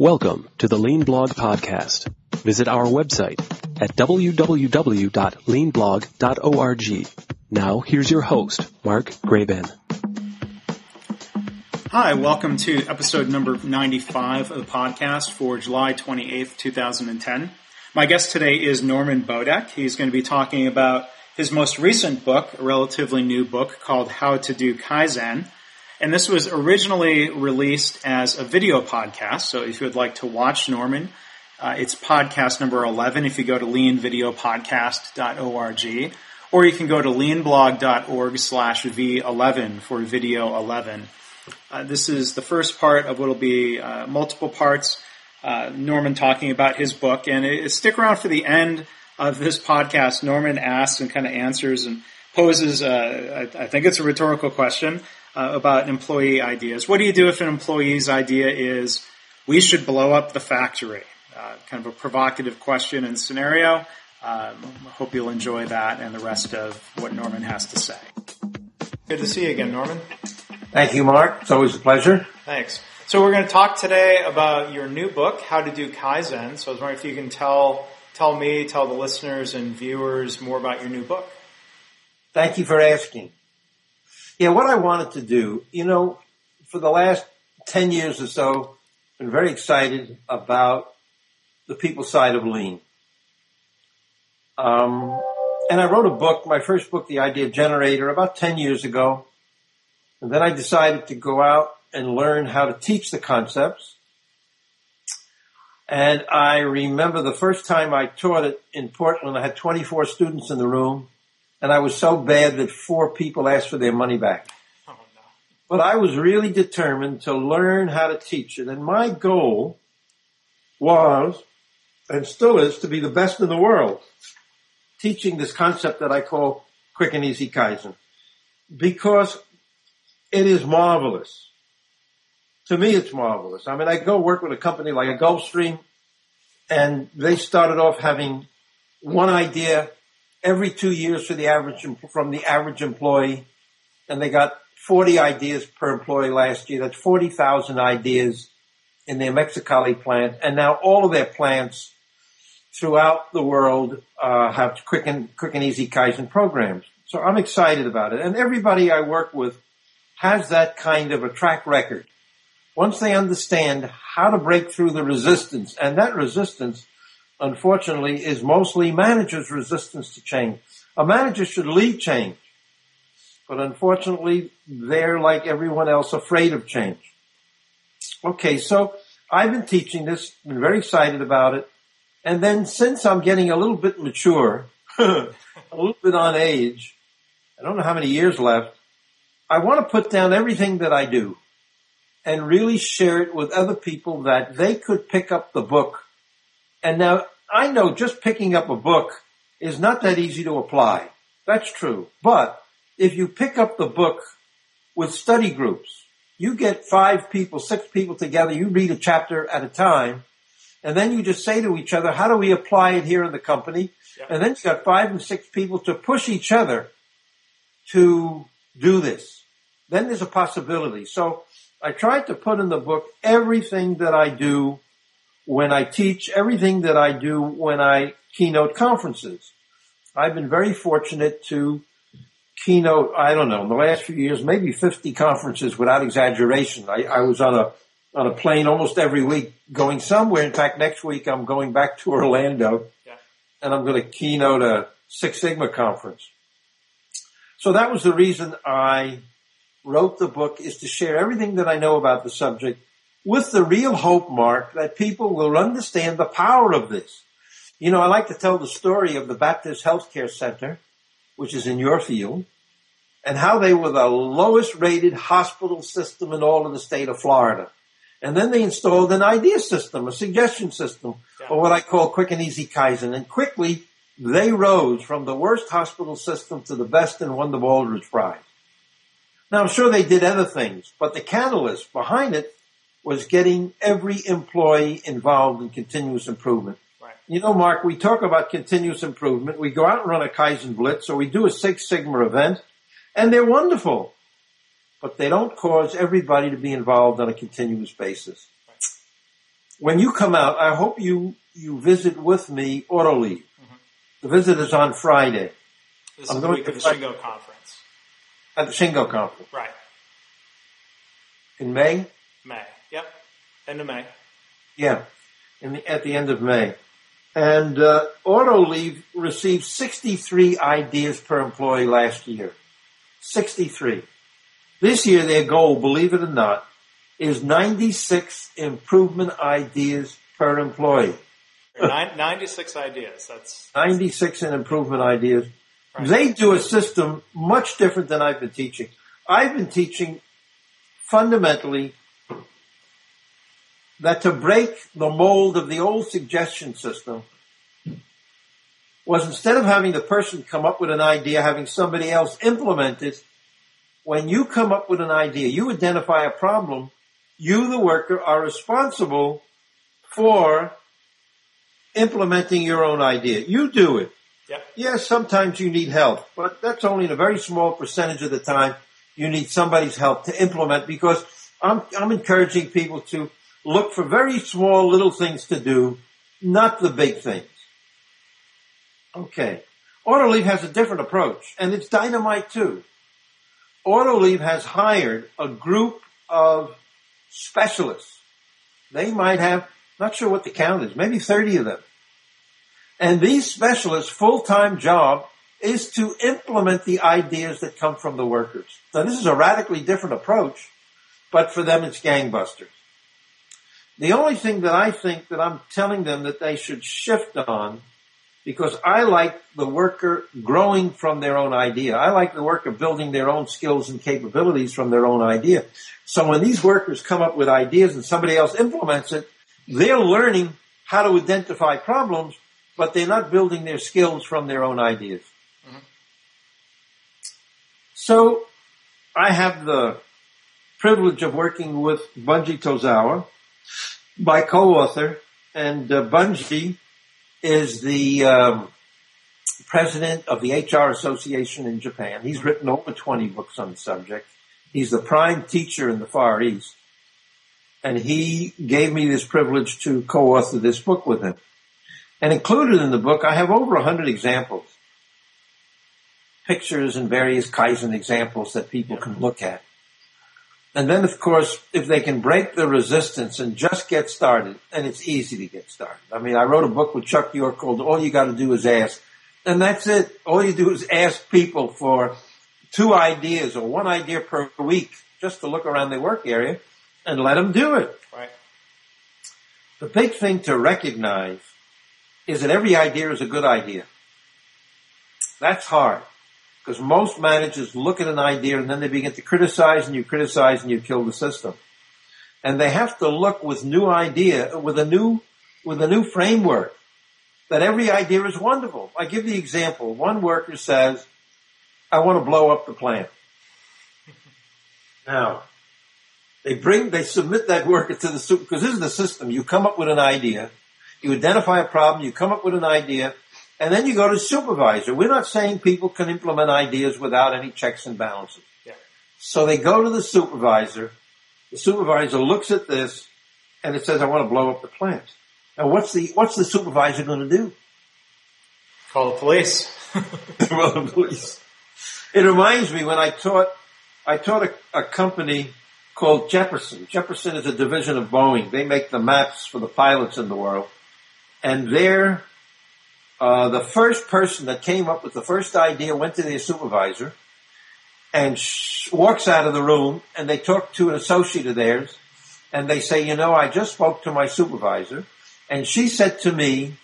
Welcome to the Lean Blog Podcast. Visit our website at www.leanblog.org. Now, here's your host, Mark Graban. Hi, welcome to episode number 95 of the podcast for July 28th, 2010. My guest today is Norman Bodek. He's going to be talking about his most recent book, a relatively new book called How to Do Kaizen. And this was originally released as a video podcast. So if you would like to watch Norman, uh, it's podcast number 11 if you go to leanvideopodcast.org or you can go to leanblog.org slash V11 for video 11. Uh, this is the first part of what will be uh, multiple parts. Uh, Norman talking about his book and it, stick around for the end of this podcast. Norman asks and kind of answers and poses, I, I think it's a rhetorical question uh, about employee ideas. What do you do if an employee's idea is we should blow up the factory? Uh, kind of a provocative question and scenario. Um, hope you'll enjoy that and the rest of what Norman has to say. Good to see you again, Norman. Thank you, Mark. It's always a pleasure. Thanks. So we're going to talk today about your new book, How to Do Kaizen. So I was wondering if you can tell tell me, tell the listeners and viewers more about your new book. Thank you for asking. Yeah, what I wanted to do, you know, for the last 10 years or so, I've been very excited about the people side of lean. Um, and I wrote a book, my first book, The Idea Generator, about 10 years ago. And then I decided to go out and learn how to teach the concepts. And I remember the first time I taught it in Portland, I had 24 students in the room and I was so bad that four people asked for their money back. But I was really determined to learn how to teach it. And my goal was, and still is, to be the best in the world, teaching this concept that I call quick and easy Kaizen. Because it is marvelous. To me, it's marvelous. I mean, I go work with a company like a Gulfstream, and they started off having one idea every two years for the average from the average employee, and they got 40 ideas per employee last year. That's 40,000 ideas in their Mexicali plant, and now all of their plants throughout the world uh, have quick and quick and easy Kaizen programs. So I'm excited about it, and everybody I work with has that kind of a track record. Once they understand how to break through the resistance, and that resistance unfortunately, is mostly managers' resistance to change. A manager should lead change, but unfortunately, they're like everyone else afraid of change. Okay, so I've been teaching this, been very excited about it, and then since I'm getting a little bit mature, a little bit on age, I don't know how many years left, I want to put down everything that I do and really share it with other people that they could pick up the book and now I know just picking up a book is not that easy to apply. That's true. But if you pick up the book with study groups, you get five people, six people together, you read a chapter at a time, and then you just say to each other, how do we apply it here in the company? Yeah. And then you've got five and six people to push each other to do this. Then there's a possibility. So I tried to put in the book everything that I do when I teach, everything that I do when I keynote conferences. I've been very fortunate to keynote, I don't know, in the last few years, maybe 50 conferences without exaggeration. I, I was on a, on a plane almost every week going somewhere. In fact, next week I'm going back to Orlando yeah. and I'm going to keynote a Six Sigma conference. So that was the reason I wrote the book is to share everything that I know about the subject with the real hope, Mark, that people will understand the power of this. You know, I like to tell the story of the Baptist Healthcare Center, which is in your field, and how they were the lowest rated hospital system in all of the state of Florida. And then they installed an idea system, a suggestion system, yeah. or what I call quick and easy Kaizen. And quickly, they rose from the worst hospital system to the best and won the Baldrige Prize. Now, I'm sure they did other things, but the catalyst behind it was getting every employee involved in continuous improvement. Right. You know, Mark, we talk about continuous improvement. We go out and run a Kaizen Blitz or we do a Six Sigma event and they're wonderful, but they don't cause everybody to be involved on a continuous basis. Right. when you come out, I hope you, you visit with me Autoliv. Mm-hmm. The visit is on Friday This is I'm the going week of the Shingo conference. at the Shingo conference Right. in May. May. Yep. End of May. Yeah, in the, at the end of May. And uh, Autoliv received 63 ideas per employee last year. 63. This year, their goal, believe it or not, is 96 improvement ideas per employee. Nine, 96 ideas. That's 96 in improvement ideas. Right. They do a system much different than I've been teaching. I've been teaching fundamentally that to break the mold of the old suggestion system was instead of having the person come up with an idea, having somebody else implement it, when you come up with an idea, you identify a problem, you, the worker, are responsible for implementing your own idea. You do it. yep. Yes, sometimes you need help, but that's only in a very small percentage of the time you need somebody's help to implement because I'm, I'm encouraging people to look for very small little things to do, not the big things. Okay. Autoliv has a different approach and it's dynamite too. Autoliv has hired a group of specialists. They might have, not sure what the count is, maybe 30 of them. And these specialists' full-time job is to implement the ideas that come from the workers. Now this is a radically different approach, but for them it's gangbusters. The only thing that I think that I'm telling them that they should shift on, because I like the worker growing from their own idea. I like the worker building their own skills and capabilities from their own idea. So when these workers come up with ideas and somebody else implements it, they're learning how to identify problems, but they're not building their skills from their own ideas. Mm-hmm. So I have the privilege of working with Bunji Tozawa, my co-author, and uh, Bunji is the um, president of the HR Association in Japan. He's written over 20 books on the subject. He's the prime teacher in the Far East. And he gave me this privilege to co-author this book with him. And included in the book, I have over 100 examples. Pictures and various Kaizen examples that people can look at. And then, of course, if they can break the resistance and just get started, and it's easy to get started. I mean, I wrote a book with Chuck Yorke called All You Gotta Do Is Ask. And that's it. All you do is ask people for two ideas or one idea per week just to look around their work area and let them do it. Right. The big thing to recognize is that every idea is a good idea. That's hard because most managers look at an idea and then they begin to criticize and you criticize and you kill the system. And they have to look with new idea, with a new, with a new framework that every idea is wonderful. I give the example. One worker says, I want to blow up the plant. Now, they bring, they submit that worker to the super, because this is the system. You come up with an idea, you identify a problem, you come up with an idea, and then you go to supervisor. We're not saying people can implement ideas without any checks and balances. Yeah. So they go to the supervisor. The supervisor looks at this and it says, I want to blow up the plant. Now what's the, what's the supervisor going to do? Call the police. well, the police. It reminds me when I taught, I taught a, a company called Jeppesen. Jeppesen is a division of Boeing. They make the maps for the pilots in the world. And their, uh, the first person that came up with the first idea went to their supervisor and sh- walks out of the room and they talk to an associate of theirs and they say, you know, I just spoke to my supervisor and she said to me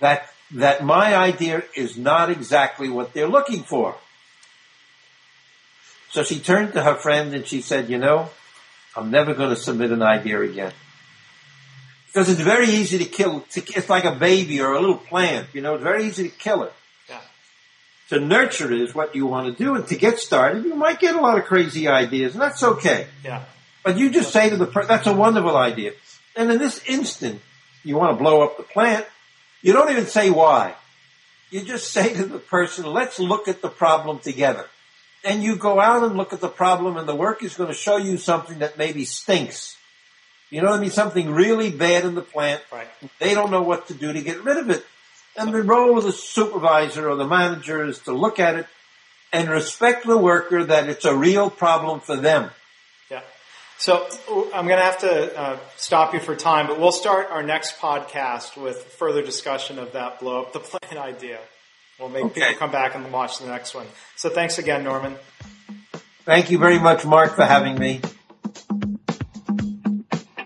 that, that my idea is not exactly what they're looking for. So she turned to her friend and she said, you know, I'm never going to submit an idea again. Because it's very easy to kill, it's like a baby or a little plant, you know, it's very easy to kill it. Yeah. To nurture it is what you want to do and to get started, you might get a lot of crazy ideas and that's okay. Yeah. But you just say to the person, that's a wonderful idea. And in this instant, you want to blow up the plant. You don't even say why. You just say to the person, let's look at the problem together. And you go out and look at the problem and the work is going to show you something that maybe stinks. You know what I mean? Something really bad in the plant. Right. They don't know what to do to get rid of it. And the role of the supervisor or the manager is to look at it and respect the worker that it's a real problem for them. Yeah. So I'm going to have to uh, stop you for time, but we'll start our next podcast with further discussion of that blow up the plant idea. We'll make Okay. people come back and watch the next one. So thanks again, Norman. Thank you very much, Mark, for having me.